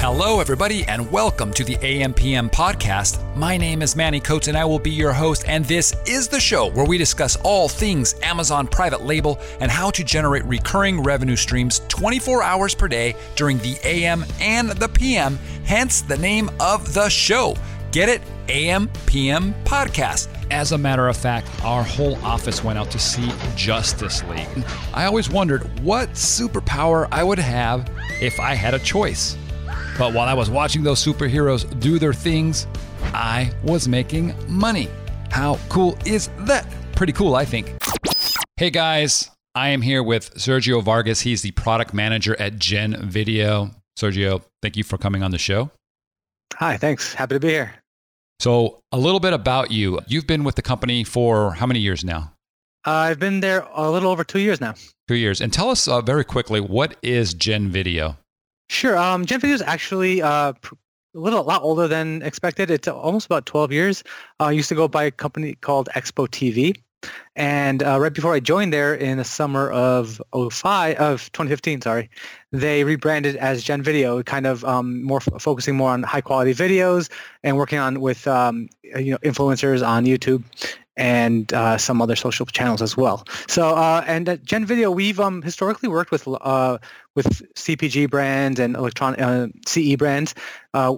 Hello, everybody, and welcome to the AMPM podcast. My name is Manny Coats, and I will be your host. And this is the show where we discuss all things Amazon private label and how to generate recurring revenue streams 24 hours per day during the AM and the PM, hence the name of the show. Get it? AMPM podcast. As a matter of fact, our whole office went out to see Justice League. I always wondered what superpower I would have if I had a choice. But while I was watching those superheroes do their things, I was making money. How cool is that? Pretty cool, I think. Hey guys, I am here with Sergio Vargas. He's the product manager at Gen Video. Sergio, thank you for coming on the show. Hi, thanks. Happy to be here. So, a little bit about you. You've been with the company for how many years now? Uh, I've been there a little over two years now. Two years. And tell us uh, very quickly what is Gen Video? Sure. Um, Gen Video is actually uh, a little a lot older than expected. It's almost about 12 years. Uh, I used to go by a company called Expo TV. And uh, right before I joined there in the summer of 05, of 2015, sorry, they rebranded as Gen Video, kind of um, more f- focusing more on high quality videos and working on with um, you know influencers on YouTube and uh, some other social channels as well. So, uh, and at Gen Video, we've um, historically worked with uh, with CPG brands and electronic uh, CE brands uh,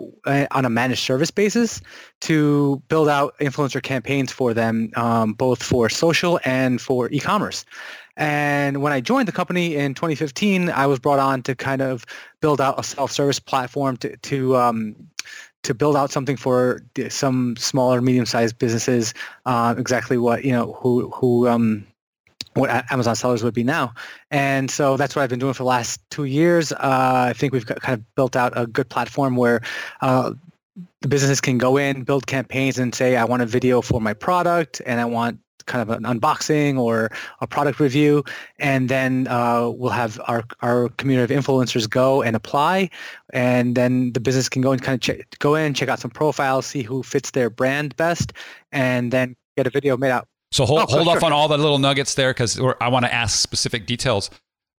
on a managed service basis to build out influencer campaigns for them, um, both for social and for e-commerce. And when I joined the company in 2015, I was brought on to kind of build out a self-service platform to, to um, to build out something for some smaller, medium-sized businesses, uh, exactly what you know who who um, what Amazon sellers would be now. And so that's what I've been doing for the last two years. Uh, I think we've kind of built out a good platform where uh, the businesses can go in, build campaigns, and say, I want a video for my product, and I want kind of an unboxing or a product review, and then uh, we'll have our, our community of influencers go and apply, and then the business can go and kind of check, go in, check out some profiles, see who fits their brand best, and then get a video made out. So hold, oh, hold sure. off on all the little nuggets there because I want to ask specific details.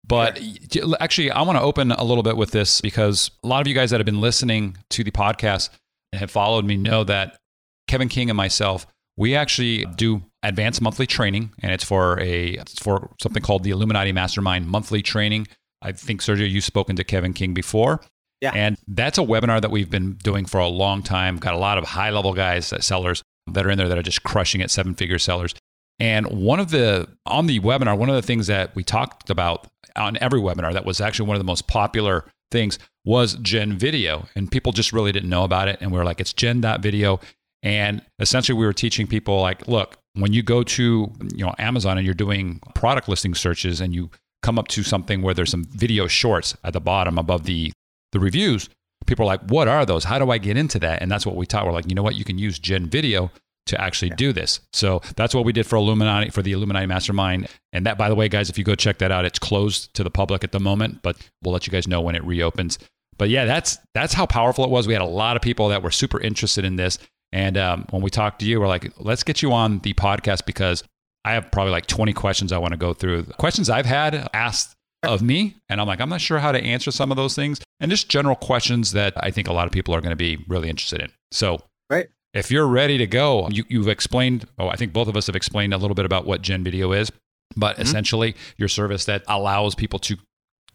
But sure. actually, I want to open a little bit with this because a lot of you guys that have been listening to the podcast and have followed me know that Kevin King and myself, we actually do advanced monthly training, and it's for a it's for something called the Illuminati Mastermind monthly training. I think Sergio, you've spoken to Kevin King before. Yeah. And that's a webinar that we've been doing for a long time. Got a lot of high level guys, uh, sellers that are in there that are just crushing it, seven figure sellers. And one of the, on the webinar, one of the things that we talked about on every webinar that was actually one of the most popular things was Gen Video. And people just really didn't know about it. And we were like, it's Gen.video. And essentially, we were teaching people like, look, when you go to you know Amazon and you're doing product listing searches and you come up to something where there's some video shorts at the bottom above the the reviews, people are like, what are those? How do I get into that? And that's what we taught. We're like, you know what? You can use Gen Video to actually yeah. do this. So that's what we did for Illuminati for the Illuminati Mastermind. And that, by the way, guys, if you go check that out, it's closed to the public at the moment, but we'll let you guys know when it reopens. But yeah, that's that's how powerful it was. We had a lot of people that were super interested in this. And um, when we talked to you, we're like, let's get you on the podcast because I have probably like 20 questions I want to go through. Questions I've had asked of me. And I'm like, I'm not sure how to answer some of those things. And just general questions that I think a lot of people are going to be really interested in. So, right if you're ready to go, you, you've explained, oh, I think both of us have explained a little bit about what Gen Video is, but mm-hmm. essentially your service that allows people to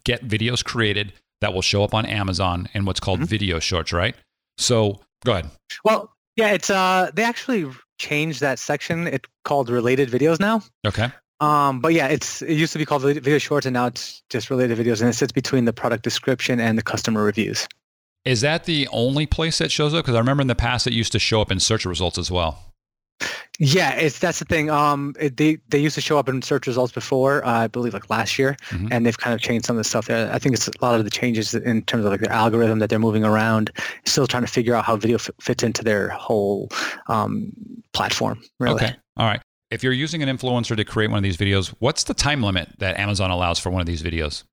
get videos created that will show up on Amazon and what's called mm-hmm. video shorts, right? So go ahead. Well, yeah, it's uh they actually changed that section. It's called related videos now. Okay. Um, but yeah, it's it used to be called video shorts, and now it's just related videos, and it sits between the product description and the customer reviews. Is that the only place that shows up? Because I remember in the past it used to show up in search results as well. Yeah, it's that's the thing. Um, it, they they used to show up in search results before, uh, I believe, like last year, mm-hmm. and they've kind of changed some of the stuff there. I think it's a lot of the changes in terms of like the algorithm that they're moving around. Still trying to figure out how video f- fits into their whole um, platform. Really. Okay. All right. If you're using an influencer to create one of these videos, what's the time limit that Amazon allows for one of these videos?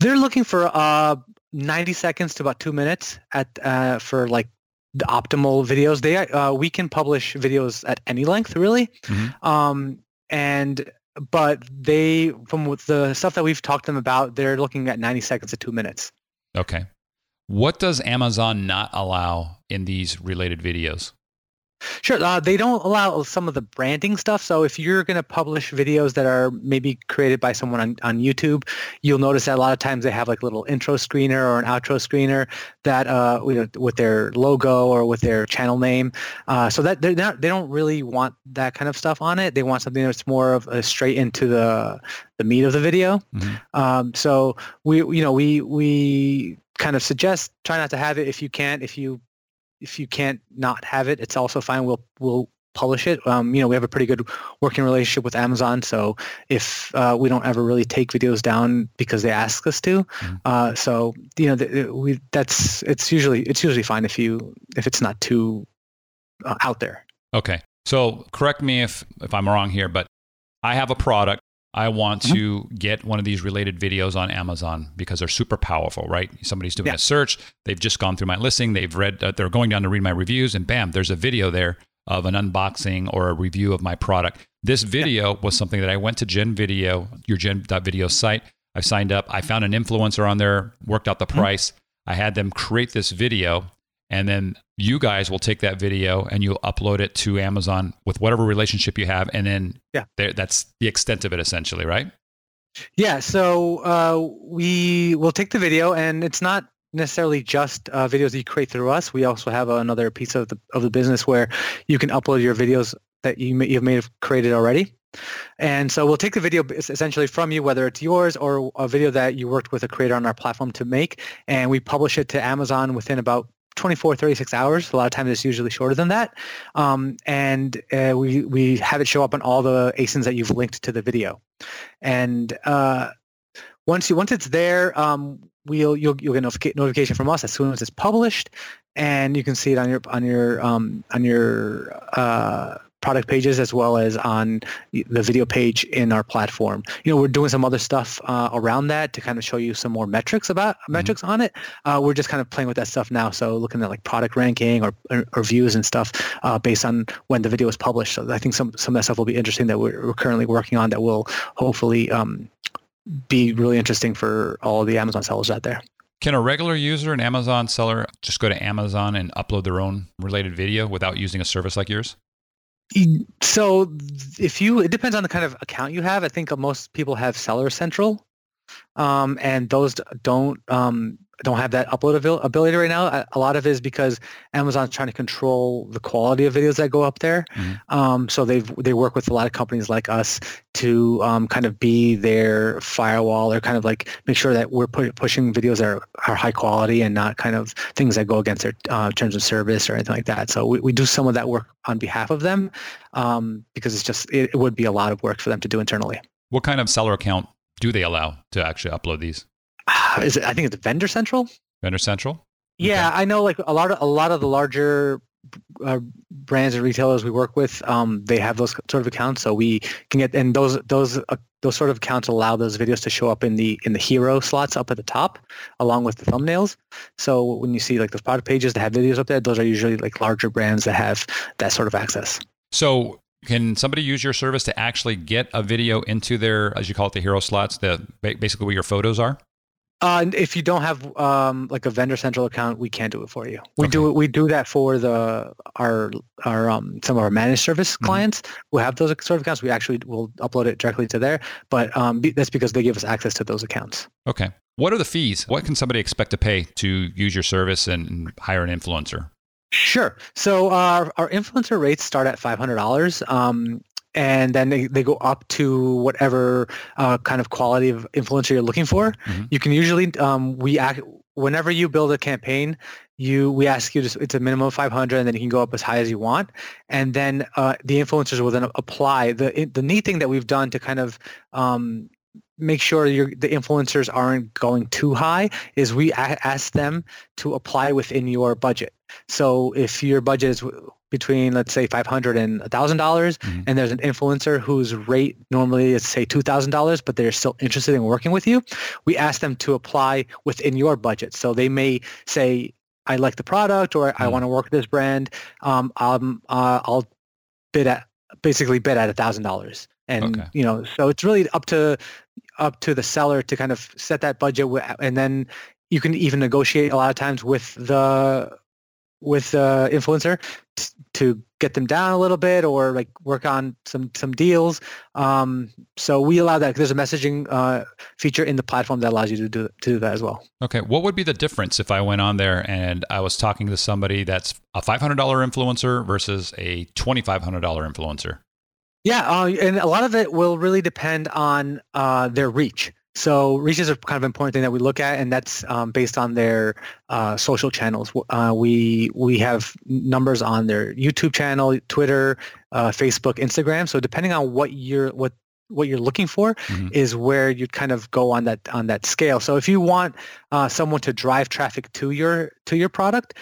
They're looking for uh, 90 seconds to about two minutes at uh, for like the optimal videos. They uh, we can publish videos at any length, really. Mm-hmm. Um, and but they from the stuff that we've talked to them about, they're looking at 90 seconds to two minutes. Okay. What does Amazon not allow in these related videos? Sure. Uh, they don't allow some of the branding stuff. So if you're going to publish videos that are maybe created by someone on, on YouTube, you'll notice that a lot of times they have like a little intro screener or an outro screener that uh, with their logo or with their channel name. Uh, so that they're not, they don't really want that kind of stuff on it. They want something that's more of a straight into the the meat of the video. Mm-hmm. Um, so we you know we we kind of suggest try not to have it if you can't if you if you can't not have it, it's also fine. We'll we'll publish it. Um, you know, we have a pretty good working relationship with Amazon, so if uh, we don't ever really take videos down because they ask us to, mm-hmm. uh, so you know, the, we that's it's usually it's usually fine if you if it's not too uh, out there. Okay, so correct me if if I'm wrong here, but I have a product I want mm-hmm. to get one of these related videos on Amazon because they're super powerful, right? Somebody's doing yeah. a search, they've just gone through my listing, they've read, uh, they're going down to read my reviews, and bam, there's a video there of an unboxing or a review of my product. This video yeah. was something that I went to Gen Video, your Gen.video site. I signed up. I found an influencer on there, worked out the mm-hmm. price. I had them create this video and then you guys will take that video and you'll upload it to Amazon with whatever relationship you have, and then yeah, that's the extent of it essentially, right? Yeah. So uh, we will take the video, and it's not necessarily just uh, videos that you create through us. We also have another piece of the of the business where you can upload your videos that you may, you've made have created already. And so we'll take the video essentially from you, whether it's yours or a video that you worked with a creator on our platform to make, and we publish it to Amazon within about 24, 36 hours. A lot of times it's usually shorter than that. Um, and uh, we, we have it show up on all the ASINs that you've linked to the video. And uh, once you once it's there, um, we'll you'll, you'll get notific- notification from us as soon as it's published, and you can see it on your on your um, on your uh, product pages as well as on the video page in our platform. You know, we're doing some other stuff uh, around that to kind of show you some more metrics about mm-hmm. metrics on it. Uh, we're just kind of playing with that stuff now. So looking at like product ranking or, or, or views and stuff uh, based on when the video is published. So I think some, some of that stuff will be interesting that we're, we're currently working on that will hopefully um, be really interesting for all the Amazon sellers out there. Can a regular user, an Amazon seller, just go to Amazon and upload their own related video without using a service like yours? So if you, it depends on the kind of account you have. I think most people have Seller Central, um, and those don't um, don't have that upload ability right now. A lot of it is because Amazon's trying to control the quality of videos that go up there. Mm-hmm. Um, so they they work with a lot of companies like us to um, kind of be their firewall or kind of like make sure that we're pu- pushing videos that are, are high quality and not kind of things that go against their uh, terms of service or anything like that. So we, we do some of that work on behalf of them um, because it's just it, it would be a lot of work for them to do internally. What kind of seller account do they allow to actually upload these? Is it? I think it's Vendor Central. Vendor Central. Yeah, okay. I know. Like a lot of a lot of the larger uh, brands and retailers we work with, um, they have those sort of accounts, so we can get and those those uh, those sort of accounts allow those videos to show up in the in the hero slots up at the top, along with the thumbnails. So when you see like those product pages that have videos up there, those are usually like larger brands that have that sort of access. So can somebody use your service to actually get a video into their, as you call it, the hero slots, the basically where your photos are? Uh, if you don't have um, like a vendor central account, we can't do it for you. We okay. do it. We do that for the our our um, some of our managed service mm-hmm. clients who have those sort of accounts. We actually will upload it directly to there, but um, that's because they give us access to those accounts. Okay. What are the fees? What can somebody expect to pay to use your service and hire an influencer? Sure. So our, our influencer rates start at $500. Um, and then they, they go up to whatever uh, kind of quality of influencer you're looking for. Mm-hmm. You can usually um, we act whenever you build a campaign, you we ask you to it's a minimum of 500, and then you can go up as high as you want, and then uh, the influencers will then apply the the neat thing that we've done to kind of um, make sure the influencers aren't going too high is we ask them to apply within your budget. So if your budget is between let's say 500 and $1000 Mhm. and there's an influencer whose rate normally is say $2000 but they're still interested in working with you we ask them to apply within your budget so they may say i like the product or i Mhm. want to work with this brand um, um, uh, i'll bid at basically bid at $1000 and Okay. you know so it's really up to up to the seller to kind of set that budget and then you can even negotiate a lot of times with the with the influencer t- to get them down a little bit or like work on some some deals um, so we allow that there's a messaging uh, feature in the platform that allows you to do to do that as well Okay. What would be the difference if I went on there and I was talking to somebody that's a $500 influencer versus a $2,500 influencer? Yeah, uh, and a lot of it will really depend on uh, their reach. So reach is a kind of important thing that we look at, and that's um, based on their uh, social channels. Uh, we we have numbers on their YouTube channel, Twitter, uh, Facebook, Instagram. So depending on what you're what what you're looking for Mhm. is where you kind of go on that on that scale. So if you want uh, someone to drive traffic to your to your product,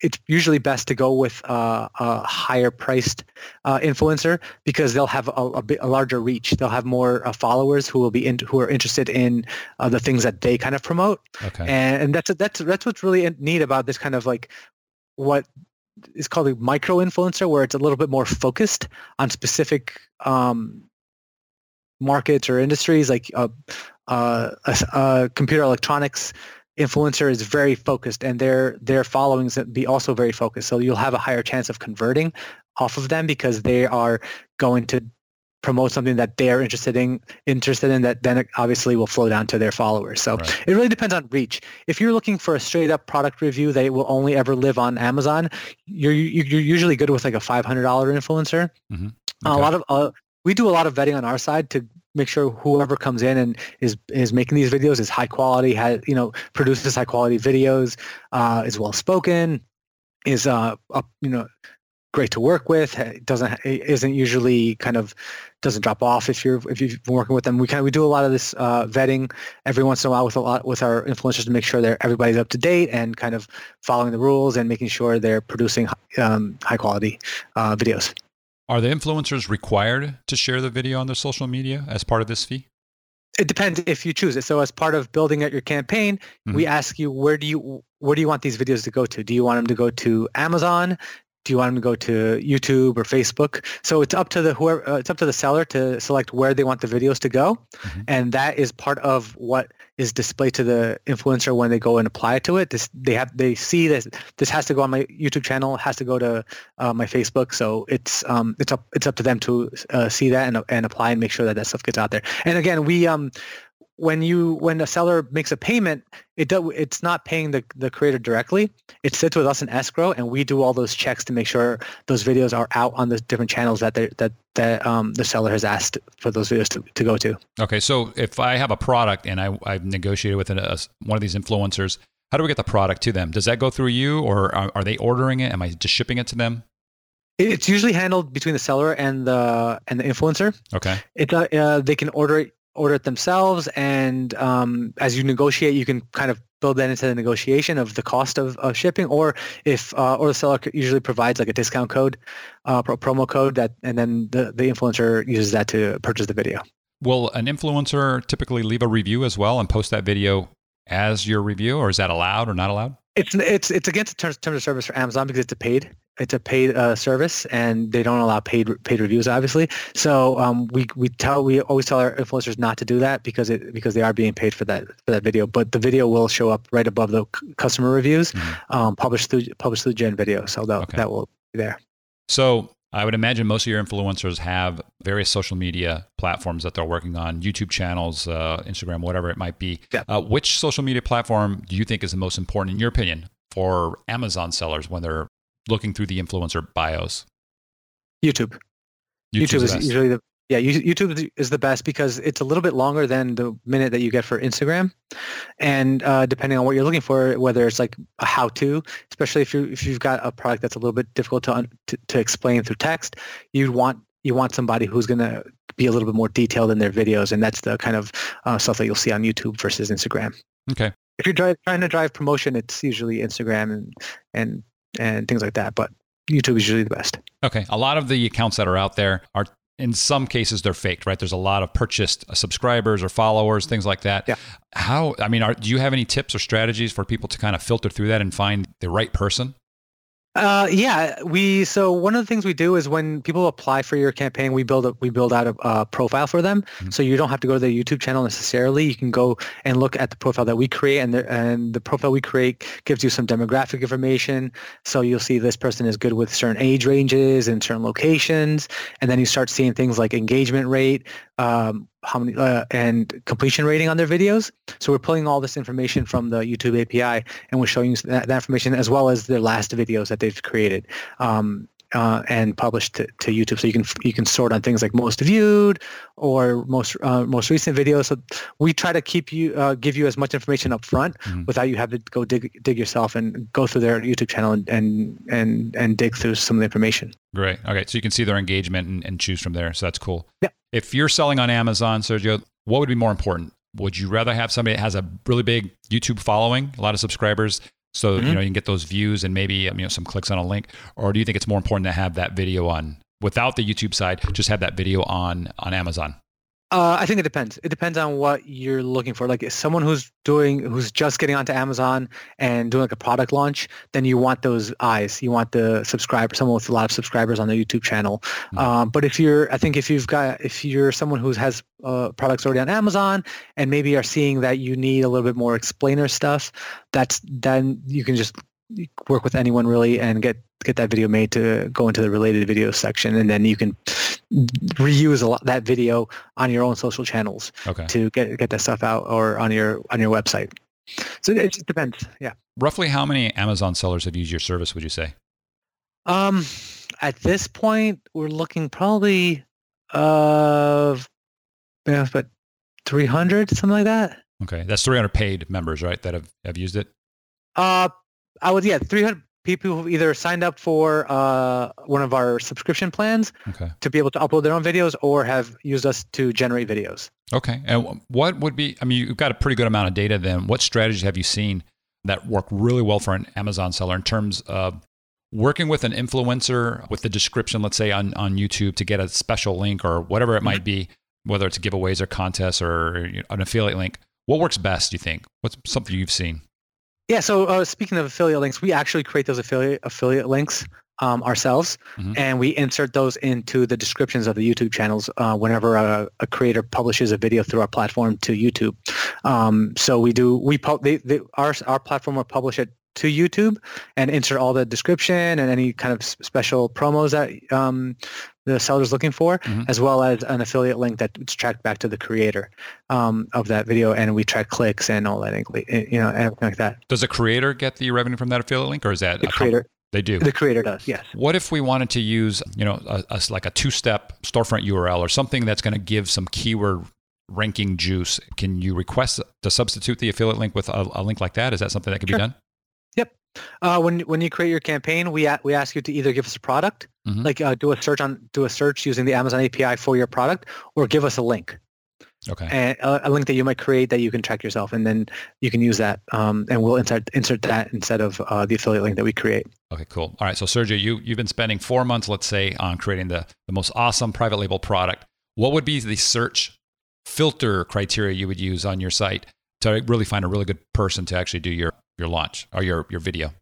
it's usually best to go with uh, a higher priced uh, influencer because they'll have a, a, bit, a larger reach. They'll have more uh, followers who will be in, who are interested in uh, the things that they kind of promote, Okay. and, and that's that's that's what's really neat about this kind of like what is called a micro influencer, where it's a little bit more focused on specific um, markets or industries. Like uh, uh, computer electronics influencer is very focused, and their their followings be also very focused. So you'll have a higher chance of converting off of them because they are going to promote something that they are interested in interested in that then it obviously will flow down to their followers so Right. it really depends on reach if you're looking for a straight up product review that will only ever live on amazon you're you- you're usually good with like a $500 influencer Mhm. a lot of uh, we do a lot of vetting on our side to make sure whoever comes in and is is making these videos is high quality has you know produces high quality videos uh, is well spoken is uh you know great to work with doesn't isn't usually kind of doesn't drop off if you're if you've been working with them. We kind of we do a lot of this uh, vetting every once in a while with a lot with our influencers to make sure they're everybody's up to date and kind of following the rules and making sure they're producing um, high quality uh, videos Are the influencers required to share the video on their social media as part of this fee? it depends if you choose it. So as part of building out your campaign, we mm-hmm. ask you where do you where do you want these videos to go to? Do you want them to go to Amazon? Do you want them to go to YouTube or Facebook? So it's up to the whoever uh, it's up to the seller to select where they want the videos to go, Mhm. and that is part of what is displayed to the influencer when they go and apply to it. This they have they see that this has to go on my YouTube channel, has to go to uh, my Facebook. So it's um it's up it's up to them to uh, see that and and apply and make sure that that stuff gets out there. And again, we um when you when a seller makes a payment, it do, it's not paying the, the creator directly. It sits with us in escrow, and we do all those checks to make sure those videos are out on the different channels that that that um, the seller has asked for those videos to, to go to. Okay, so if I have a product and I, I've negotiated with a, one of these influencers, how do we get the product to them? Does that go through you, or are, are they ordering it? Am I just shipping it to them? It's usually handled between the seller and the and the influencer. Okay, It's a, uh, they can order it order it themselves, and um, as you negotiate, you can kind of build that into the negotiation of the cost of, of shipping, or if uh, or the seller usually provides like a discount code, uh, pro- promo code that, and then the the influencer uses that to purchase the video. will an influencer typically leave a review as well and post that video as your review, or is that allowed or not allowed? It's it's it's against the terms, terms of service for Amazon because it's a paid it's a paid uh, service and they don't allow paid paid reviews obviously. So um, we we tell we always tell our influencers not to do that because it because they are being paid for that for that video. But the video will show up right above the c- customer reviews, Mhm. um, published through published through Gen Video. So that Okay. that will be there. So I would imagine most of your influencers have various social media platforms that they're working on, YouTube channels, uh, Instagram, whatever it might be. Yeah. Uh, which social media platform do you think is the most important, in your opinion, for Amazon sellers when they're looking through the influencer bios? YouTube. YouTube is usually the yeah YouTube is- the best because it's a little bit longer than the minute that you get for Instagram, and uh, depending on what you're looking for, whether it's like a how-to, especially if you if you've got a product that's a little bit difficult to un- to, to explain through text, you want you want somebody who's going to be a little bit more detailed in their videos, and that's the kind of uh, stuff that you'll see on YouTube versus Instagram. Okay. If you're dri- trying to drive promotion, it's usually Instagram and and and things like that. But YouTube is usually the best. Okay. A lot of the accounts that are out there are in some cases they're faked, right? There's a lot of purchased uh, subscribers or followers, things like that. Yeah. How? I mean, are, do you have any tips or strategies for people to kind of filter through that and find the right person? Uh, yeah, we so one of the things we do is when people apply for your campaign, we build a, we build out a, a profile for them, mm-hmm. so you don't have to go to their YouTube channel necessarily. You can go and look at the profile that we create, and the and the profile we create gives you some demographic information. So you'll see this person is good with certain age ranges and certain locations, and then you start seeing things like engagement rate, um, how many uh, and completion rating on their videos. So we're pulling all this information from the YouTube API and we're showing you that, that information as well as their last videos that they've created. Um, uh, and published to, to, YouTube. So you can you can sort on things like most viewed or most uh, most recent videos. So we try to keep you uh, give you as much information up front mm-hmm. without you having to go dig dig yourself and go through their YouTube channel and and and, and dig through some of the information. Great. Okay, so you can see their engagement and, and choose from there. So that's cool. Yeah. If you're selling on Amazon, Sergio, what would be more important? Would you rather have somebody that has a really big YouTube following, a lot of subscribers, so mm-hmm. you know you can get those views and maybe you know some clicks on a link, or do you think it's more important to have that video on without the YouTube side, just have that video on on Amazon? Uh, I think it depends. It depends on what you're looking for. Like if someone who's doing, who's just getting onto Amazon and doing like a product launch, then you want those eyes. You want the subscriber, someone with a lot of subscribers on their YouTube channel. Mm-hmm. Um, but if you're, I think if you've got, if you're someone who has uh, products already on Amazon and maybe are seeing that you need a little bit more explainer stuff, that's then you can just work with anyone really and get get that video made to go into the related video section and then you can reuse a lot that video on your own social channels okay. to get get that stuff out or on your on your website. So it just depends yeah. Roughly how many amazon sellers have used your service would you say? Um at this point we're looking probably of uh, but 300 something like that. Okay that's 300 paid members right that have, have used it? Uh I would yeah, 300 people who've either signed up for uh, one of our subscription plans okay. to be able to upload their own videos or have used us to generate videos. Okay. And what would be, I mean, you've got a pretty good amount of data then. What strategies have you seen that work really well for an Amazon seller in terms of working with an influencer with the description, let's say on, on YouTube to get a special link or whatever it might be, whether it's giveaways or contests or an affiliate link? What works best, do you think? What's something you've seen? Yeah. So uh, speaking of affiliate links, we actually create those affiliate affiliate links um, ourselves, mm-hmm. and we insert those into the descriptions of the YouTube channels uh, whenever a, a, creator publishes a video through our platform to YouTube. Um, so we do we pu- they, they, our our platform will publish it to YouTube and insert all the description and any kind of special promos that um, the seller's looking for, mm-hmm. as well as an affiliate link that's tracked back to the creator um, of that video, and we track clicks and all that, you know, everything like that. Does the creator get the revenue from that affiliate link, or is that the creator? They do. The creator does, yes. What if we wanted to use, you know, a, a, like a two-step storefront URL or something that's going to give some keyword ranking juice? Can you request to substitute the affiliate link with a, a link like that? Is that something that could sure. be done? Uh, when when you create your campaign, we a- we ask you to either give us a product, mm-hmm. like uh, do a search on do a search using the Amazon API for your product, or give us a link. Okay. And a, a, link that you might create that you can track yourself, and then you can use that, um, and we'll insert insert that instead of uh, the affiliate link that we create. Okay, cool. All right, so Sergio, you you've been spending four months, let's say, on creating the the most awesome private label product. What would be the search filter criteria you would use on your site to really find a really good person to actually do your your launch or your your video?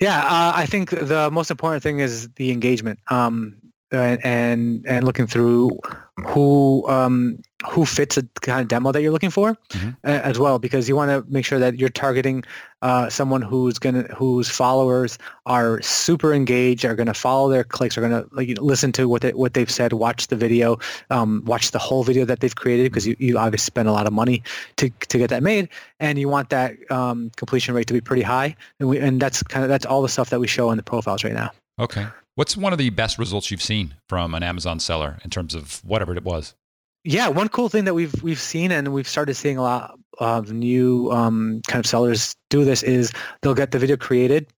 Yeah, uh, I think the most important thing is the engagement. Um, and and looking through who um, who fits the kind of demo that you're looking for mm-hmm. as well because you want to make sure that you're targeting uh, someone who's gonna whose followers are super engaged are gonna follow their clicks are gonna like listen to what they, what they've said watch the video um, watch the whole video that they've created because you, you obviously spend a lot of money to, to get that made and you want that um, completion rate to be pretty high and we and that's kind of that's all the stuff that we show in the profiles right now okay What's one of the best results you've seen from an Amazon seller in terms of whatever it was? Yeah, one cool thing that we've we've seen and we've started seeing a lot of new um, kind of sellers do this is they'll get the video created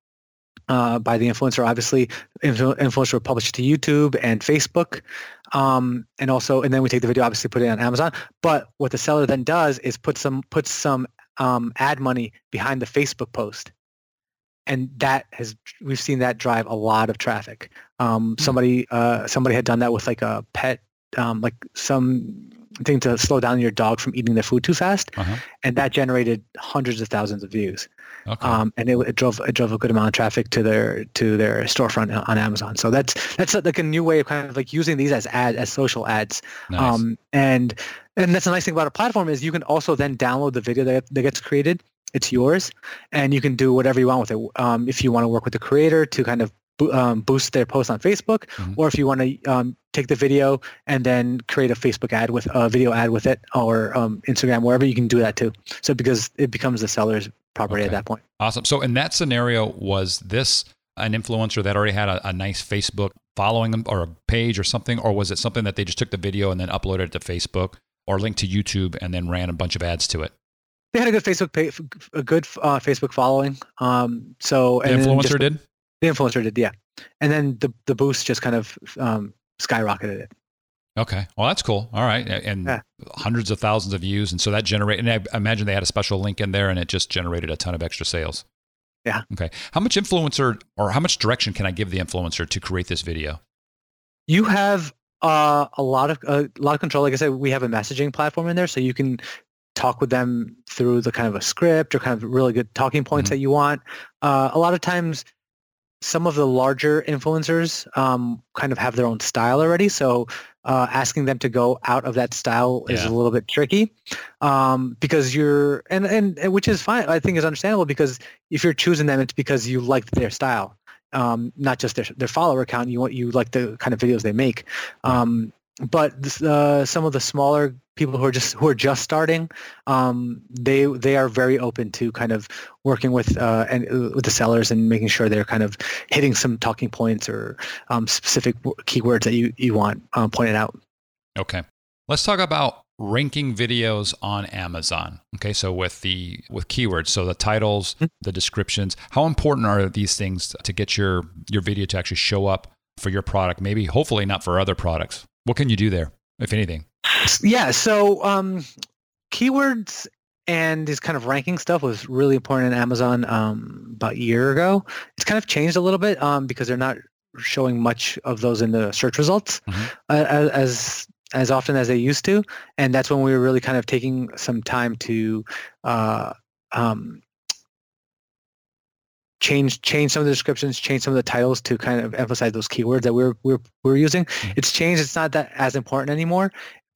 uh, by the influencer. Obviously, influencer will publish it to YouTube and Facebook, um, and also, and then we take the video, obviously, put it on Amazon. But what the seller then does is put some put some um, ad money behind the Facebook post and that has we've seen that drive a lot of traffic. Um, somebody uh, somebody had done that with like a pet, um, like some thing to slow down your dog from eating their food too fast, Uh-huh. and that generated hundreds of thousands of views. Okay. Um, and it, it drove it drove a good amount of traffic to their to their storefront on Amazon. So that's that's like a new way of kind of like using these as ad as social ads. nice. Um, and and that's the nice thing about a platform is you can also then download the video that, that gets created. It's yours, and you can do whatever you want with it. Um, if you want to work with the creator to kind of bo- um, boost their post on Facebook, Mhm. or if you want to um, take the video and then create a Facebook ad with a video ad with it, or um, Instagram, wherever you can do that too. So because it becomes the seller's property Okay. at that point. Awesome. So in that scenario, was this an influencer that already had a, a nice Facebook following them or a page or something, or was it something that they just took the video and then uploaded it to Facebook or linked to YouTube and then ran a bunch of ads to it? They had a good Facebook page, a good uh, Facebook following. Um, so The influencer just- did. The influencer did, yeah. And then the the boost just kind of um, skyrocketed it. Okay. Well, that's cool. All right. And Yeah. hundreds of thousands of views. And so that generated, and I imagine they had a special link in there and it just generated a ton of extra sales. Yeah. Okay. How much influencer or how much direction can I give the influencer to create this video? You have uh, a lot of a lot of control. Like I said, we have a messaging platform in there, so you can talk with them through the kind of a script or kind of really good talking points Mhm. that you want. Uh, a lot of times, some of the larger influencers um, kind of have their own style already, so uh, asking them to go out of that style is a little bit tricky um, because you're and, and and which is fine. I think is understandable because if you're choosing them, it's because you like their style um, not just their their follower count. You want you like the kind of videos they make. Um, but uh, some of the smaller people who are just who are just starting, um, they they are very open to kind of working with uh, and uh, with the sellers and making sure they're kind of hitting some talking points or um, specific keywords that you you want um, pointed out. Okay. Let's talk about ranking videos on Amazon. Okay, so with the with keywords, so the titles, Mhm. the descriptions, how important are these things to get your your video to actually show up for your product? Maybe hopefully not for other products. What can you do there, if anything? Yeah. So um, keywords and this kind of ranking stuff was really important in Amazon um, about a year ago. It's kind of changed a little bit um, because they're not showing much of those in the search results Mhm. uh, as, as as often as they used to, and that's when we were really kind of taking some time to uh, um, change change some of the descriptions, change some of the titles to kind of emphasize those keywords that we're we're we're using. It's changed. It's not that as important anymore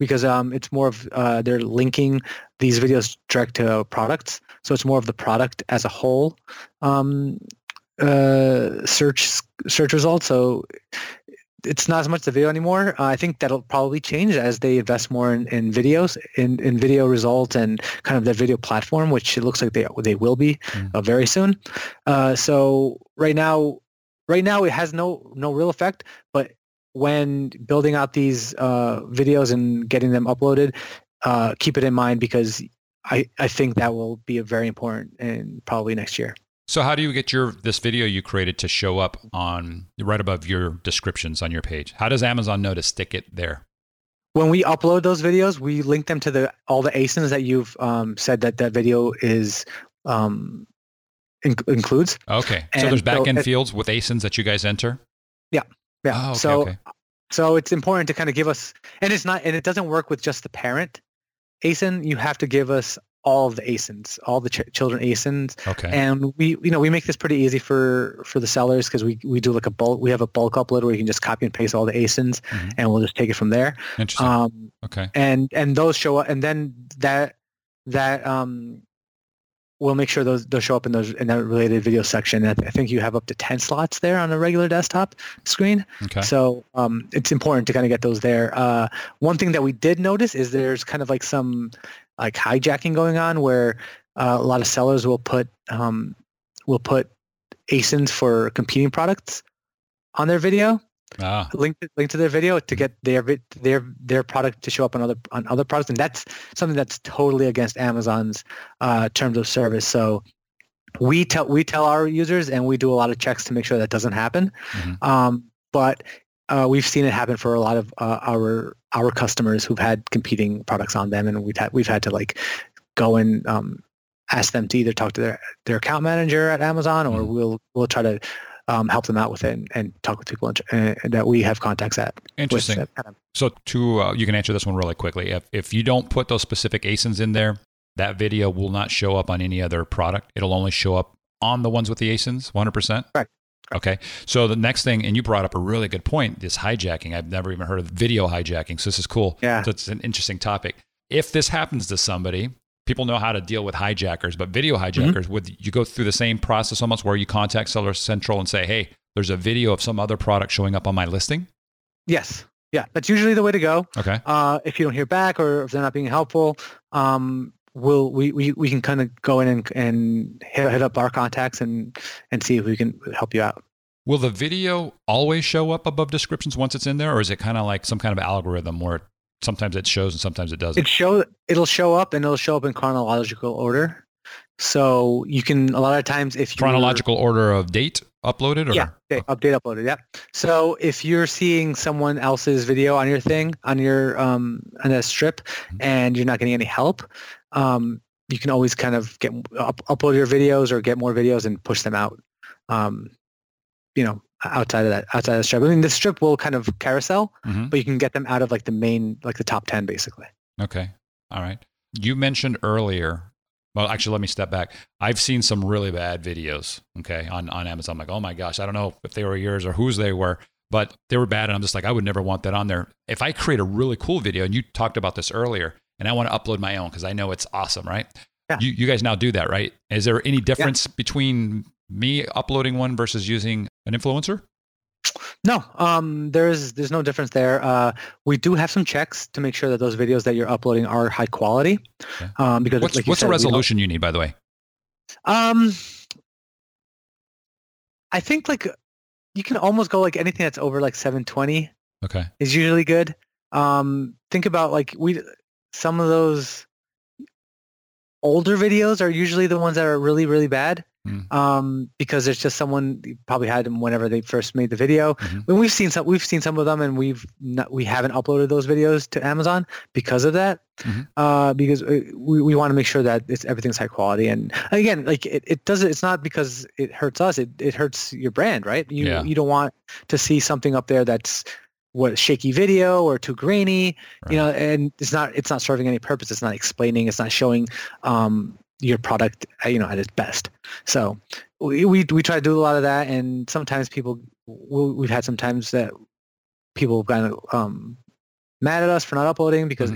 because um, it's more of uh, they're linking these videos direct to products, so it's more of the product as a whole um, uh, search search results. So it's not as much the video anymore. Uh, I think that'll probably change as they invest more in, in videos, in, in video results and kind of their video platform, which it looks like they they will be Mm. uh, very soon. Uh, so right now, right now it has no no real effect, but when building out these uh, videos and getting them uploaded, uh, keep it in mind because I, I think that will be a very important and probably next year. So how do you get your this video you created to show up on right above your descriptions on your page? How does Amazon know to stick it there? When we upload those videos, we link them to the all the ASINs that you've um, said that that video is um, in- includes. Okay. So And there's so back end it- fields with ASINs that you guys enter? Yeah. Oh, okay, so okay. so it's important to kind of give us, and it's not, and it doesn't work with just the parent ASIN. You have to give us all of the ASINs, all the ch- children ASINs, Okay. and we you know we make this pretty easy for for the sellers because we we do like a bulk we have a bulk upload where you can just copy and paste all the asins Mhm. and we'll just take it from there Interesting. um okay. and and those show up and then that that um we'll make sure those those show up in those in that related video section i, th- I think you have up to 10 slots there on a regular desktop screen Okay. so um, it's important to kind of get those there. Uh, one thing that we did notice is there's kind of like some like hijacking going on where uh, a lot of sellers will put um, will put ASINs for competing products on their video, Ah, link link to their video to get their their their product to show up on other on other products, and that's something that's totally against Amazon's uh, terms of service. So we tell we tell our users, and we do a lot of checks to make sure that doesn't happen. Mhm. Um, but uh, we've seen it happen for a lot of uh, our our customers who've had competing products on them, and we've had we've had to like go and um, ask them to either talk to their their account manager at Amazon, or Mhm. we'll we'll try to um, help them out with it and, and talk with people uh, that we have contacts at. Interesting. of- So to uh, you can answer this one really quickly. If if you don't put those specific ASINs in there, that video will not show up on any other product. It'll only show up on the ones with the ASINs, 100%. Correct. Okay. So the next thing, and you brought up a really good point, this hijacking. I've never even heard of video hijacking. So this is cool. Yeah. So it's an interesting topic. If this happens to somebody, people know how to deal with hijackers, but video Mm-hmm. hijackers, would you go through the same process almost where you contact Seller Central and say, hey, there's a video of some other product showing up on my listing? Yes. Yeah. That's usually the way to go. Okay. Uh, if you don't hear back or if they're not being helpful, um, we'll we, we, we can kind of go in and, and hit, hit up our contacts and and see if we can help you out. Will the video always show up above descriptions once it's in there, or is it kind of like some kind of algorithm where sometimes it shows and sometimes it doesn't? It show it'll show up and it'll show up in chronological order. So you can a lot of times if Chronological order of date uploaded, or Yeah, update, update uploaded. Yeah. So if you're seeing someone else's video on your thing on your um on a strip, Mm-hmm. and you're not getting any help, um, you can always kind of get up, upload your videos or get more videos and push them out. Um, you know, outside of that, outside of the strip. I mean, the strip will kind of carousel, Mhm. but you can get them out of like the main, like the top ten, basically. Okay. All right. You mentioned earlier. Well, actually, let me step back. I've seen some really bad videos. Okay, on on Amazon. I'm like, oh my gosh, I don't know if they were yours or whose they were, but they were bad, and I'm just like, I would never want that on there. If I create a really cool video, and you talked about this earlier, and I want to upload my own because I know it's awesome, right? Yeah. You you guys now do that, right? Is there any difference between me uploading one versus using an influencer? No, um, there's there's no difference there. Uh, we do have some checks to make sure that those videos that you're uploading are high quality. Okay. Um, because What's like what's said, the resolution you need, by the way? Um, I think like you can almost go like anything that's over like 720 Okay. is usually good. Um, think about like we some of those older videos are usually the ones that are really really bad. Mm. Um, because there's just someone probably had them whenever they first made the video. Mhm. When we've seen some, we've seen some of them, and we've not, we haven't uploaded those videos to Amazon because of that. Mhm. Uh, because uh, we, we want to make sure that it's everything's high quality. And again, like it, it doesn't. It's not because it hurts us. It it hurts your brand, right? You Yeah. you don't want to see something up there that's what shaky video or too grainy you know and it's not it's not serving any purpose it's not explaining it's not showing um your product uh, you know at its best so we we, we try to do a lot of that and sometimes people we- we've had some times that people kind of um mad at us for not uploading because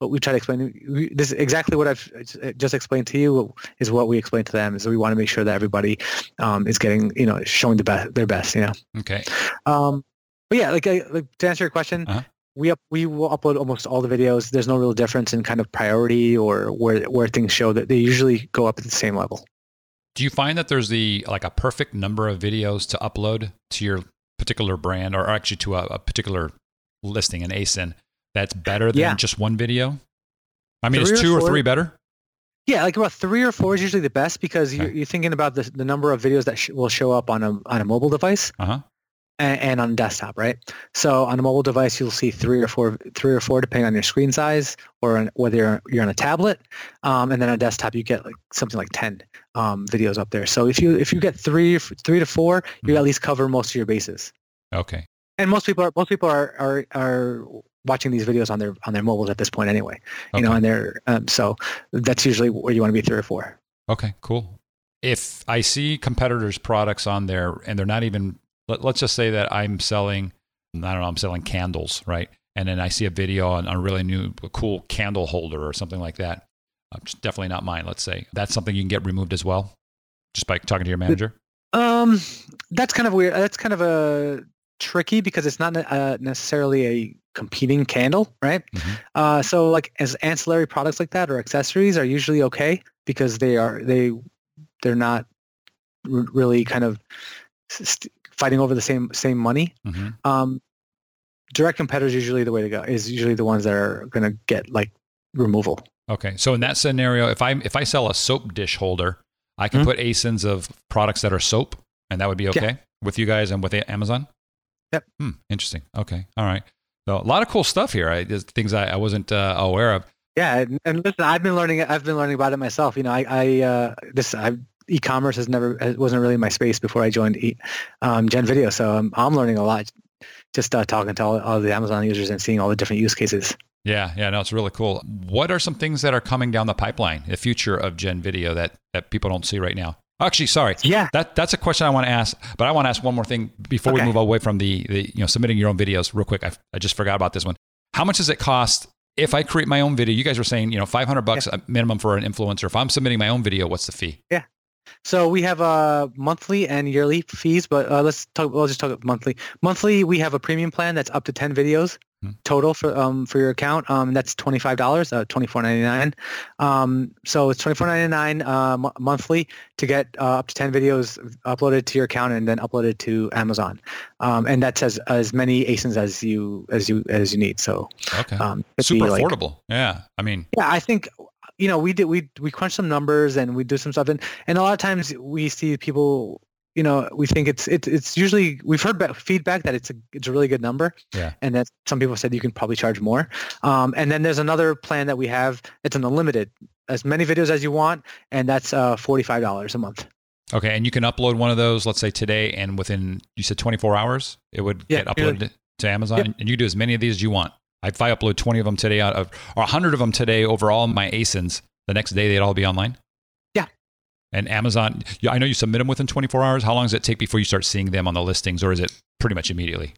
but we try to explain we, this is exactly what I've just explained to you is what we explain to them is that we want to make sure that everybody um, is getting you know showing the best their best you know Okay. um, but yeah, like, like to answer your question, Uh-huh. We up, we will upload almost all the videos. There's no real difference in kind of priority or where where things show that they usually go up at the same level. Do you find that there's the like a perfect number of videos to upload to your particular brand or actually to a, a particular listing, an ASIN, that's better than Yeah. just one video? I mean, is Three or two or four- three better? Yeah, like about three or four is usually the best because you're, you're thinking about the the number of videos that sh- will show up on a on a mobile device Uh huh. And, and on desktop, right? So on a mobile device, you'll see three or four three or four depending on your screen size or on, whether you're, you're on a tablet, um, and then on desktop you get like something like ten um, videos up there. So if you if you get three three to four, you Mhm. at least cover most of your bases. Okay. and most people are most people are are, are watching these videos on their on their mobiles at this point anyway you know and they're um, so that's usually where you want to be three or four Okay, cool. If I see competitors' products on there and they're not even, let, let's just say that I'm selling, I don't know, I'm selling candles, right? And then I see a video on a really new, a cool candle holder or something like that. Uh, definitely not mine, let's say. That's something you can get removed as well, just by talking to your manager. um that's kind of weird that's kind of a tricky because it's not uh, necessarily a competing candle right Mhm. uh, so like as ancillary products like that or accessories are usually okay because they are they they're not r- really kind of st- fighting over the same same money hmm um, direct competitors usually the way to go is usually the ones that are going to get like removal. Okay, so in that scenario, if I if I sell a soap dish holder, I can Mhm. put ASINs of products that are soap, and that would be okay with you guys and with Amazon. Yep. Hmm, interesting. Okay. All right. So a lot of cool stuff here. I, there's things I, I wasn't uh, aware of. Yeah, and, and listen, I've been learning. I've been learning about it myself. You know, I, I uh, this I e-commerce has never wasn't really my space before I joined e, um, Gen Video, so I'm, I'm learning a lot just uh, talking to all, all the Amazon users and seeing all the different use cases. Yeah, yeah, no, it's really cool. What are some things that are coming down the pipeline, the future of Gen Video that that people don't see right now? Actually, sorry. Yeah. That that's a question I want to ask, but I want to ask one more thing before Okay. we move away from the, the you know submitting your own videos. Real quick, I, I just forgot about this one. How much does it cost if I create my own video? You guys were saying you know 500 bucks a minimum for an influencer. If I'm submitting my own video, what's the fee? So we have uh, monthly and yearly fees, but uh, let's talk. We'll just talk about monthly. Monthly, we have a premium plan that's up to ten videos Hmm. total for um for your account. Um, that's twenty five dollars, uh, twenty four ninety nine. Um, so it's twenty four ninety nine uh, mo- monthly to get uh, up to ten videos uploaded to your account and then uploaded to Amazon. Um, and that's as as many ASINs as you as you as you need. So Okay. um, Super like- affordable. Yeah. I mean, yeah, I think you know we did we we crunch some numbers and we do some stuff. And and a lot of times we see people you know we think it's it's it's usually we've heard ba- feedback that it's a it's a really good number. Yeah. and that some people said you can probably charge more. Um, and then there's another plan that we have. It's an unlimited as many videos as you want and that's uh, $45 a month. Okay, and you can upload one of those, let's say today, and within you said 24 hours, it would Yeah, get uploaded to Amazon, Yep. and you do as many of these as you want. If I upload 20 of them today out of, or 100 of them today over all my ASINs, the next day they'd all be online. Yeah. And Amazon, I know you submit them within 24 hours. How long does it take before you start seeing them on the listings, or is it pretty much immediately?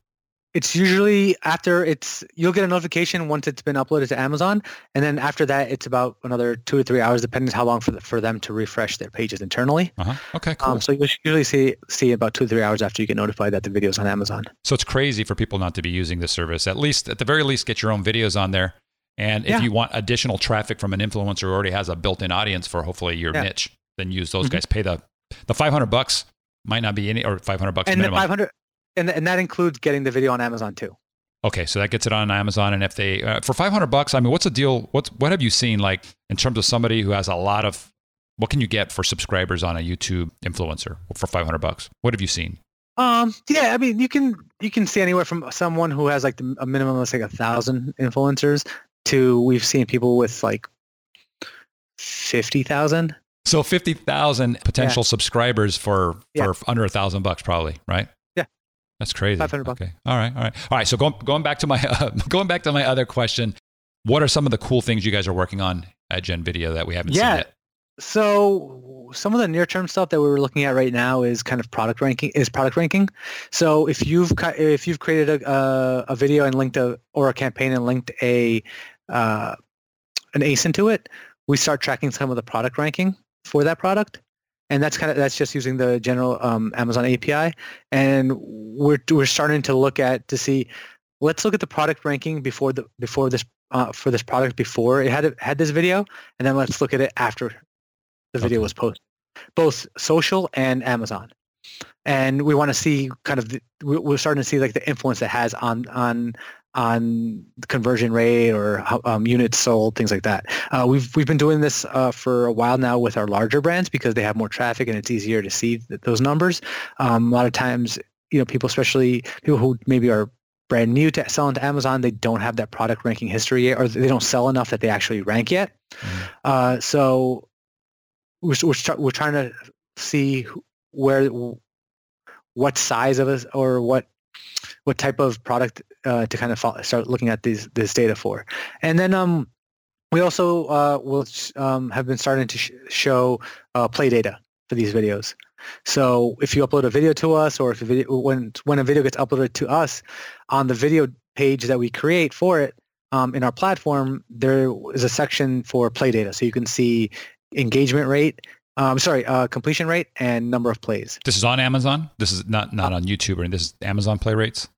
It's usually after it's you'll get a notification once it's been uploaded to Amazon, and then after that it's about another two or three hours, depending on how long for the, for them to refresh their pages internally. Uh huh. Okay, cool. Um, so you usually see see about two or three hours after you get notified that the video's on Amazon. So it's crazy for people not to be using this service. At least, at the very least, get your own videos on there. And if Yeah. you want additional traffic from an influencer who already has a built-in audience for hopefully your Yeah. niche, then use those Mhm. guys. Pay the the 500 bucks might not be any or 500 bucks And the minimum. 500, and and that includes getting the video on Amazon too. Okay, so that gets it on Amazon. And if they uh, for 500 bucks, I mean, what's the deal? What what have you seen like in terms of somebody who has a lot of what can you get for subscribers on a YouTube influencer for 500 bucks? What have you seen? Um, yeah, I mean, you can you can see anywhere from someone who has like a minimum of like a thousand influencers to we've seen people with like fifty thousand. So 50,000 potential subscribers for, Yeah. for under a thousand bucks, probably, right? That's crazy. 500 bucks. Okay. All right. All right. All right. So going, going back to my, uh, going back to my other question, what are some of the cool things you guys are working on at Gen Video that we haven't Yeah. seen yet? So some of the near term stuff that we're looking at right now is kind of product ranking is product ranking. So if you've if you've created a, a, a video and linked a or a campaign and linked a uh, an ASIN to it, we start tracking some of the product ranking for that product. And that's kind of that's just using the general um, Amazon API, and we're we're starting to look at to see. Let's look at the product ranking before the before this uh, for this product before it had had this video, and then let's look at it after the video Okay. was posted, both social and Amazon. And we want to see kind of the, we- we're starting to see like the influence it has on on on conversion rate or um, units sold, things like that. Uh, we've we've been doing this uh, for a while now with our larger brands because they have more traffic and it's easier to see th- those numbers. Um, a lot of times, you know, people, especially people who maybe are brand new to selling to Amazon, they don't have that product ranking history yet, or they don't sell enough that they actually rank yet. Mhm. Uh, so we're we're, we're trying to see where what size of us or what what type of product uh, to kind of fo- start looking at these this data for, and then um we also uh, will um, have been starting to sh- show uh, play data for these videos. So if you upload a video to us, or if a video when when a video gets uploaded to us on the video page that we create for it um, in our platform, there is a section for play data, so you can see engagement rate. I'm um, sorry, uh, completion rate and number of plays This is on Amazon. This is not, not on YouTube or this is Amazon play rates.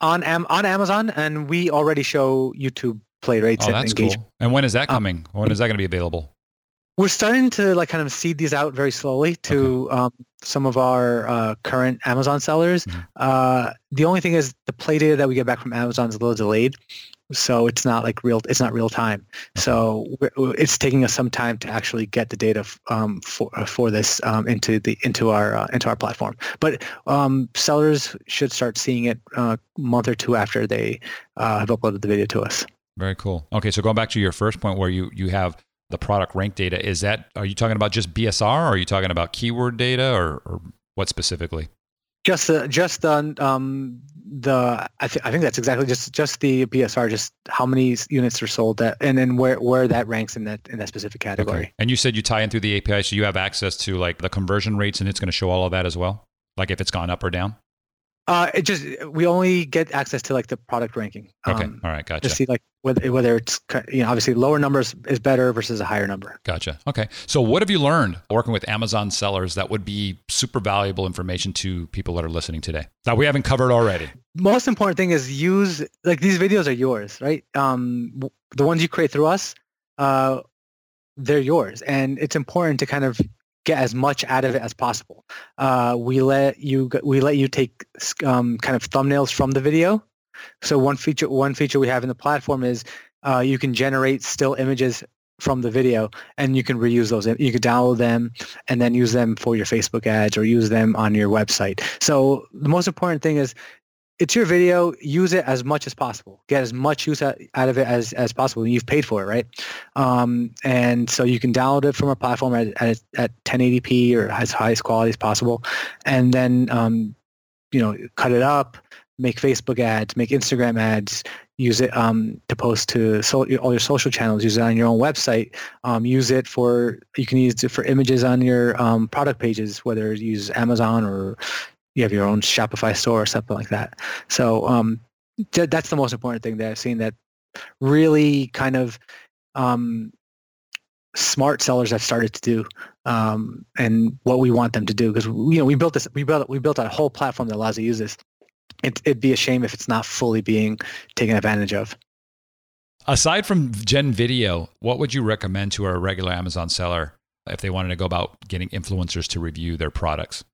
on Am- on Amazon, and we already show YouTube play rates Oh, and that's engagement. cool. And when is that Um, coming? When is that going to be available? We're starting to like kind of seed these out very slowly to um, some of our uh, current Amazon sellers. Mhm. Uh, the only thing is the play data that we get back from Amazon is a little delayed, so it's not like real. It's not real time. So it's taking us some time to actually get the data um, for for this um, into the into our uh, into our platform. But um, sellers should start seeing it uh, a month or two after they uh, have uploaded the video to us. Very cool. Okay, so going back to your first point where you you have the product rank data, is that are you talking about just BSR or are you talking about keyword data or, or what specifically? Just the just the um the I, th- I think that's exactly just just the BSR, just how many units are sold that, and then where where that ranks in that in that specific category. Okay. And you said you tie in through the API, so you have access to like the conversion rates, and it's going to show all of that as well, like if it's gone up or down. Uh, it just we only get access to like the product ranking. Okay, um, all right, gotcha. To see like whether whether it's you know obviously lower numbers is better versus a higher number. Gotcha. Okay, so what have you learned working with Amazon sellers that would be super valuable information to people that are listening today that we haven't covered already? Most important thing is use like these videos are yours, right? Um, the ones you create through us, uh, they're yours, and it's important to kind of get as much out of it as possible. Uh, we let you we let you take um, kind of thumbnails from the video. So one feature one feature we have in the platform is uh, you can generate still images from the video and you can reuse those. You can download them and then use them for your Facebook ads or use them on your website. So the most important thing is it's your video. Use it as much as possible. Get as much use out of it as, as possible. You've paid for it, right? Um, and so you can download it from a platform at, at, at 1080p or as highest quality as possible. And then, um, you know, cut it up, make Facebook ads, make Instagram ads, use it um, to post to so, all your social channels, use it on your own website, um, use it for, you can use it for images on your um, product pages, whether you use Amazon or you have your own Shopify store or something like that. So um, th- that's the most important thing that I've seen that really kind of um, smart sellers have started to do um, and what we want them to do because you know we built this we built we built a whole platform that allows you to use this. It, it'd be a shame if it's not fully being taken advantage of. Aside from Gen Video, what would you recommend to a regular Amazon seller if they wanted to go about getting influencers to review their products?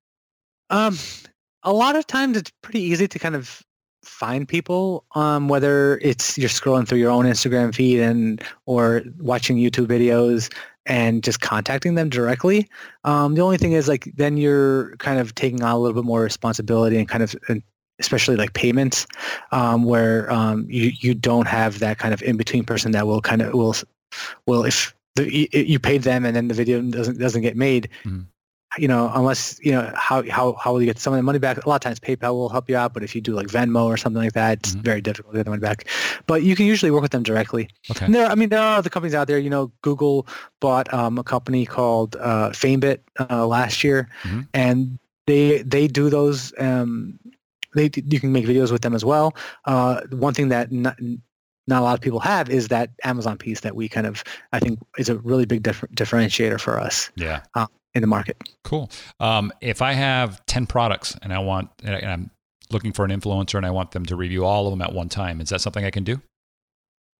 Um, a lot of times it's pretty easy to kind of find people um, whether it's you're scrolling through your own instagram feed and or watching youtube videos and just contacting them directly um, the only thing is like then you're kind of taking on a little bit more responsibility and kind of especially like payments um, where um, you you don't have that kind of in between person that will kind of will will if the, you paid them and then the video doesn't doesn't get made mm-hmm you know, unless, you know, how, how, how will you get some of the money back? A lot of times PayPal will help you out, but if you do like Venmo or something like that, it's mm-hmm. very difficult to get the money back. But you can usually work with them directly. Okay. And there, I mean, there are other companies out there, you know, Google bought um, a company called uh, Famebit uh, last year mm-hmm. and they, they do those, um, they, you can make videos with them as well. Uh, one thing that not, not a lot of people have is that Amazon piece that we kind of, I think is a really big differ- differentiator for us. Yeah. Uh, in the market. Cool. Um, if I have 10 products and I want, and I'm looking for an influencer and I want them to review all of them at one time, is that something I can do?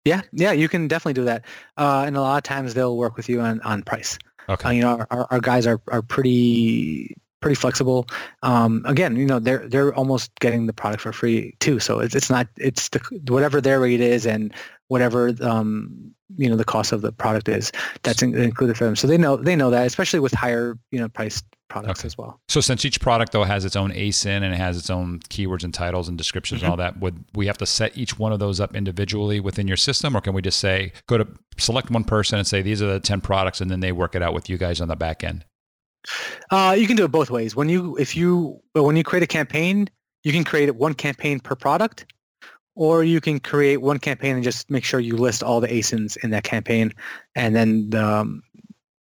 Yeah, yeah, you can definitely do that. Uh, and a lot of times they'll work with you on, on price. Okay. Uh, you know, our, our guys are, are pretty pretty flexible. Um, again, you know, they're they're almost getting the product for free too. So it's it's not it's the whatever their rate is and whatever um, you know the cost of the product is that's included for them so they know they know that especially with higher you know priced products okay. as well so since each product though has its own asin and it has its own keywords and titles and descriptions mm-hmm. and all that would we have to set each one of those up individually within your system or can we just say go to select one person and say these are the 10 products and then they work it out with you guys on the back end uh, you can do it both ways when you if you when you create a campaign you can create one campaign per product or you can create one campaign and just make sure you list all the ASINs in that campaign, and then um,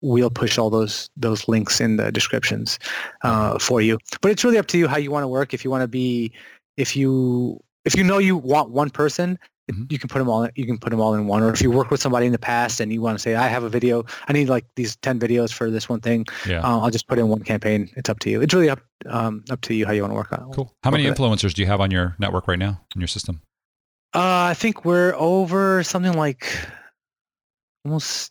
we'll push all those those links in the descriptions uh, for you. But it's really up to you how you want to work. If you want to be, if you if you know you want one person, mm-hmm. you can put them all. You can put them all in one. Or if you work with somebody in the past and you want to say, I have a video, I need like these ten videos for this one thing. Yeah. Uh, I'll just put in one campaign. It's up to you. It's really up um, up to you how you want to work on. it. Cool. How many influencers do you have on your network right now in your system? Uh, I think we're over something like almost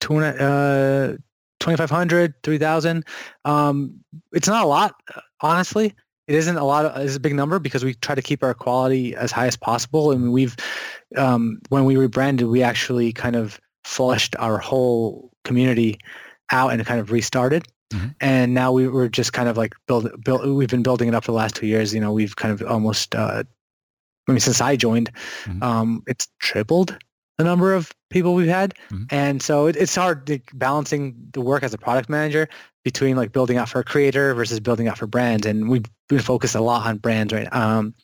two, uh, 2,500, 3,000. Um, it's not a lot, honestly. It isn't a lot. Of, it's a big number because we try to keep our quality as high as possible. And we've um, when we rebranded, we actually kind of flushed our whole community out and kind of restarted. Mm-hmm. And now we, are just kind of like build, build. We've been building it up for the last two years. You know, we've kind of almost uh, I mean, since I joined, mm-hmm. um, it's tripled the number of people we've had. Mm-hmm. And so it, it's hard to, balancing the work as a product manager between like building out for a creator versus building out for brands. And we've been focused a lot on brands right um,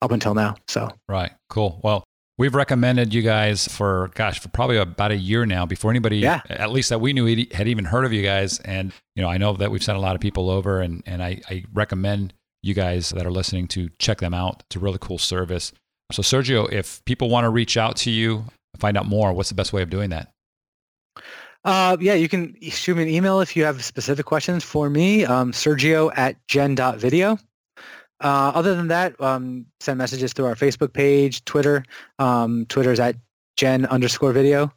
up until now. So right, cool. Well, we've recommended you guys for gosh for probably about a year now before anybody yeah. at least that we knew had even heard of you guys. And you know, I know that we've sent a lot of people over, and and I, I recommend you guys that are listening to check them out. It's a really cool service. So Sergio, if people want to reach out to you, find out more, what's the best way of doing that? Uh, yeah, you can shoot me an email if you have specific questions for me, um, Sergio at gen.video. Uh, other than that, um, send messages through our Facebook page, Twitter. Um, Twitter is at gen underscore video.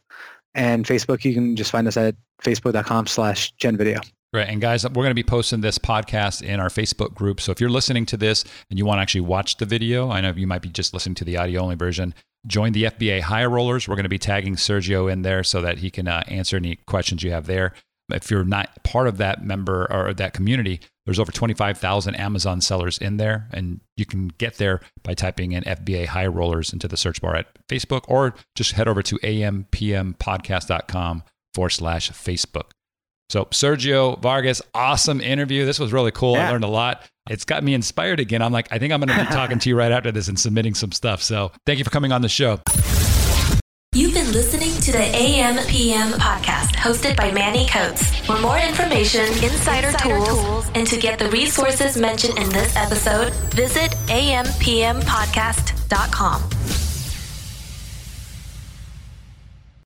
And Facebook, you can just find us at facebook.com slash gen video. Right. And guys, we're going to be posting this podcast in our Facebook group. So if you're listening to this and you want to actually watch the video, I know you might be just listening to the audio only version, join the FBA High Rollers. We're going to be tagging Sergio in there so that he can uh, answer any questions you have there. If you're not part of that member or that community, there's over 25,000 Amazon sellers in there, and you can get there by typing in FBA High Rollers into the search bar at Facebook, or just head over to ampmpodcast.com forward slash Facebook. So, Sergio Vargas, awesome interview. This was really cool. Yeah. I learned a lot. It's got me inspired again. I'm like, I think I'm going to be talking to you right after this and submitting some stuff. So, thank you for coming on the show. You've been listening to the AM PM podcast hosted by Manny Coats. For more information, insider, insider tools, tools, and to get the resources mentioned in this episode, visit ampmpodcast.com.